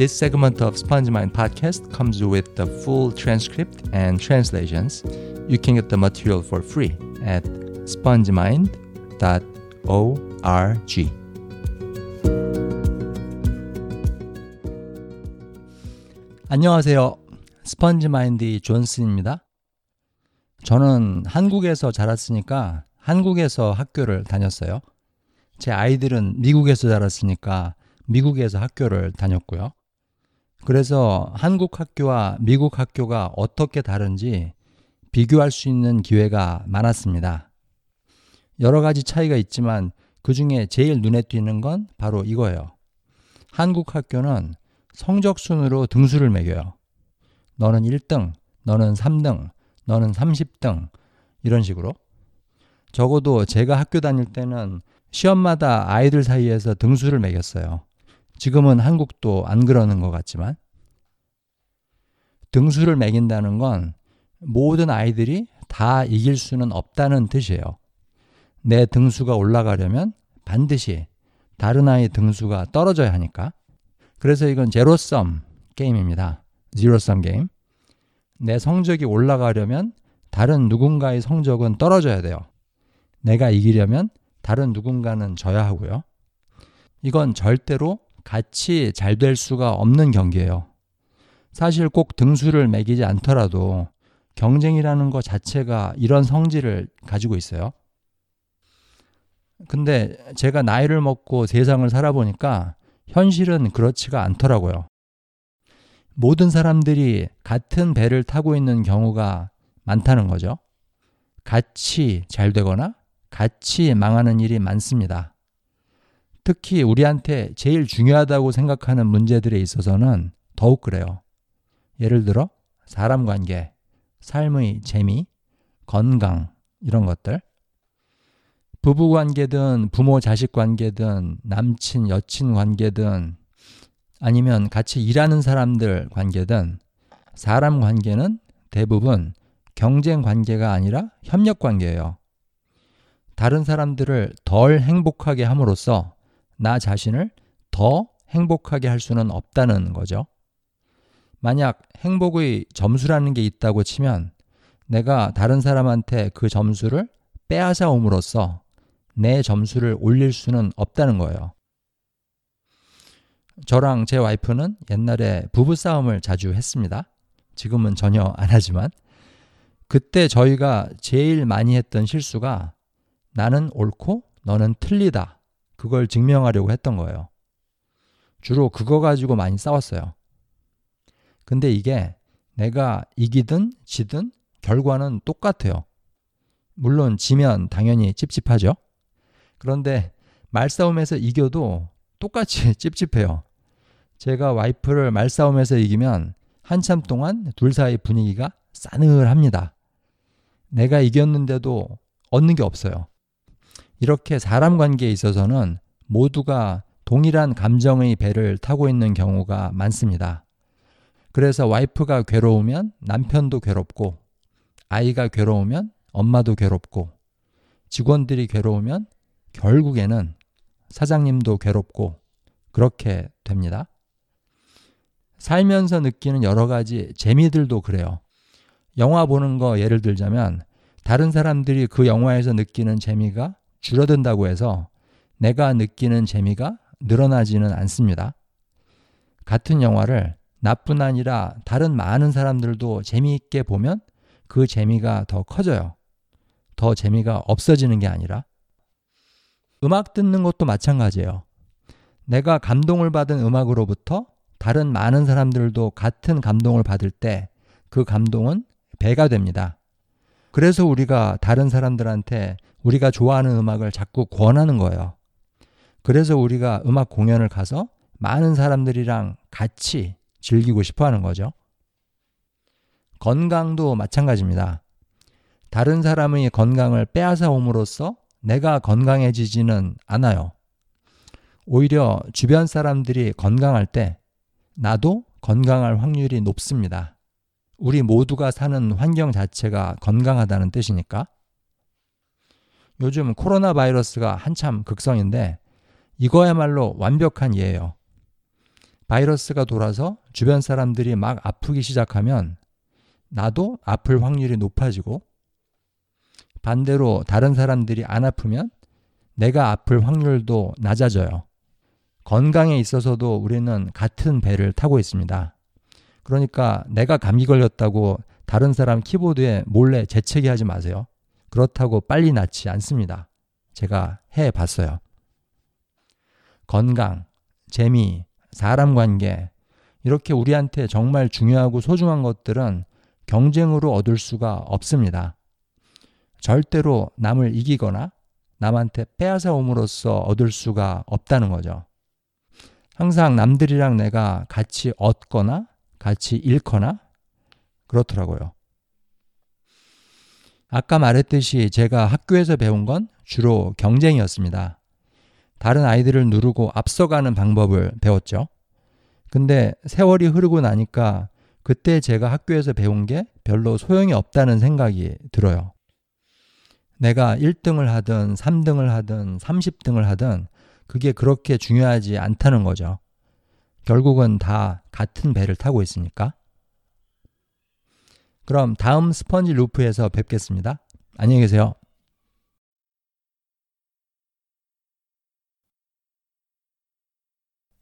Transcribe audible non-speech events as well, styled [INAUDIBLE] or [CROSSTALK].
This segment of SpongeMind podcast comes with the full transcript and translations. You can get the material for free at spongemind.org. 안녕하세요. 스펀지마인드 존슨입니다. 저는 한국에서 자랐으니까 한국에서 학교를 다녔어요. 제 아이들은 미국에서 자랐으니까 미국에서 학교를 다녔고요. 그래서 한국 학교와 미국 학교가 어떻게 다른지 비교할 수 있는 기회가 많았습니다. 여러 가지 차이가 있지만 그 중에 제일 눈에 띄는 건 바로 이거예요. 한국 학교는 성적 순으로 등수를 매겨요. 너는 1등, 너는 3등, 너는 30등, 이런 식으로. 적어도 제가 학교 다닐 때는 시험마다 아이들 사이에서 등수를 매겼어요. 지금은 한국도 안 그러는 것 같지만. 등수를 매긴다는 건 모든 아이들이 다 이길 수는 없다는 뜻이에요. 내 등수가 올라가려면 반드시 다른 아이 등수가 떨어져야 하니까. 그래서 이건 제로섬 게임입니다. 제로섬 게임. 내 성적이 올라가려면 다른 누군가의 성적은 떨어져야 돼요. 내가 이기려면 다른 누군가는 져야 하고요. 이건 절대로 같이 잘 될 수가 없는 경기예요. 사실 꼭 등수를 매기지 않더라도 경쟁이라는 것 자체가 이런 성질을 가지고 있어요. 근데 제가 나이를 먹고 세상을 살아보니까 현실은 그렇지가 않더라고요. 모든 사람들이 같은 배를 타고 있는 경우가 많다는 거죠. 같이 잘 되거나 같이 망하는 일이 많습니다. 특히 우리한테 제일 중요하다고 생각하는 문제들에 있어서는 더욱 그래요. 예를 들어 사람 관계, 삶의 재미, 건강 이런 것들. 부부 관계든 부모 자식 관계든 남친 여친 관계든 아니면 같이 일하는 사람들 관계든 사람 관계는 대부분 경쟁 관계가 아니라 협력 관계예요. 다른 사람들을 덜 행복하게 함으로써 나 자신을 더 행복하게 할 수는 없다는 거죠. 만약 행복의 점수라는 게 있다고 치면 내가 다른 사람한테 그 점수를 빼앗아 옴으로써 내 점수를 올릴 수는 없다는 거예요. 저랑 제 와이프는 옛날에 부부싸움을 자주 했습니다. 지금은 전혀 안 하지만. 그때 저희가 제일 많이 했던 실수가 나는 옳고 너는 틀리다. 그걸 증명하려고 했던 거예요. 주로 그거 가지고 많이 싸웠어요. 근데 이게 내가 이기든 지든 결과는 똑같아요. 물론 지면 당연히 찝찝하죠. 그런데 말싸움에서 이겨도 똑같이 [LAUGHS] 찝찝해요. 제가 와이프를 말싸움에서 이기면 한참 동안 둘 사이 분위기가 싸늘합니다. 내가 이겼는데도 얻는 게 없어요. 이렇게 사람 관계에 있어서는 모두가 동일한 감정의 배를 타고 있는 경우가 많습니다. 그래서 와이프가 괴로우면 남편도 괴롭고, 아이가 괴로우면 엄마도 괴롭고, 직원들이 괴로우면 결국에는 사장님도 괴롭고, 그렇게 됩니다. 살면서 느끼는 여러 가지 재미들도 그래요. 영화 보는 거 예를 들자면, 다른 사람들이 그 영화에서 느끼는 재미가 줄어든다고 해서 내가 느끼는 재미가 늘어나지는 않습니다. 같은 영화를 나뿐 아니라 다른 많은 사람들도 재미있게 보면 그 재미가 더 커져요. 더 재미가 없어지는 게 아니라. 음악 듣는 것도 마찬가지예요. 내가 감동을 받은 음악으로부터 다른 많은 사람들도 같은 감동을 받을 때 그 감동은 배가 됩니다. 그래서 우리가 다른 사람들한테 우리가 좋아하는 음악을 자꾸 권하는 거예요. 그래서 우리가 음악 공연을 가서 많은 사람들이랑 같이 즐기고 싶어 하는 거죠. 건강도 마찬가지입니다. 다른 사람의 건강을 빼앗아 옴으로써 내가 건강해지지는 않아요. 오히려 주변 사람들이 건강할 때 나도 건강할 확률이 높습니다. 우리 모두가 사는 환경 자체가 건강하다는 뜻이니까. 요즘 코로나 바이러스가 한참 극성인데 이거야말로 완벽한 예예요. 바이러스가 돌아서 주변 사람들이 막 아프기 시작하면 나도 아플 확률이 높아지고 반대로 다른 사람들이 안 아프면 내가 아플 확률도 낮아져요. 건강에 있어서도 우리는 같은 배를 타고 있습니다. 그러니까 내가 감기 걸렸다고 다른 사람 키보드에 몰래 재채기 하지 마세요. 그렇다고 빨리 낫지 않습니다. 제가 해 봤어요. 건강, 재미, 사람 관계, 이렇게 우리한테 정말 중요하고 소중한 것들은 경쟁으로 얻을 수가 없습니다. 절대로 남을 이기거나 남한테 빼앗아 옴으로써 얻을 수가 없다는 거죠. 항상 남들이랑 내가 같이 얻거나 같이 잃거나 그렇더라고요. 아까 말했듯이 제가 학교에서 배운 건 주로 경쟁이었습니다. 다른 아이들을 누르고 앞서가는 방법을 배웠죠. 근데 세월이 흐르고 나니까 그때 제가 학교에서 배운 게 별로 소용이 없다는 생각이 들어요. 내가 1등을 하든 3등을 하든 30등을 하든 그게 그렇게 중요하지 않다는 거죠. 결국은 다 같은 배를 타고 있으니까. 그럼 다음 스펀지 루프에서 뵙겠습니다. 안녕히 계세요.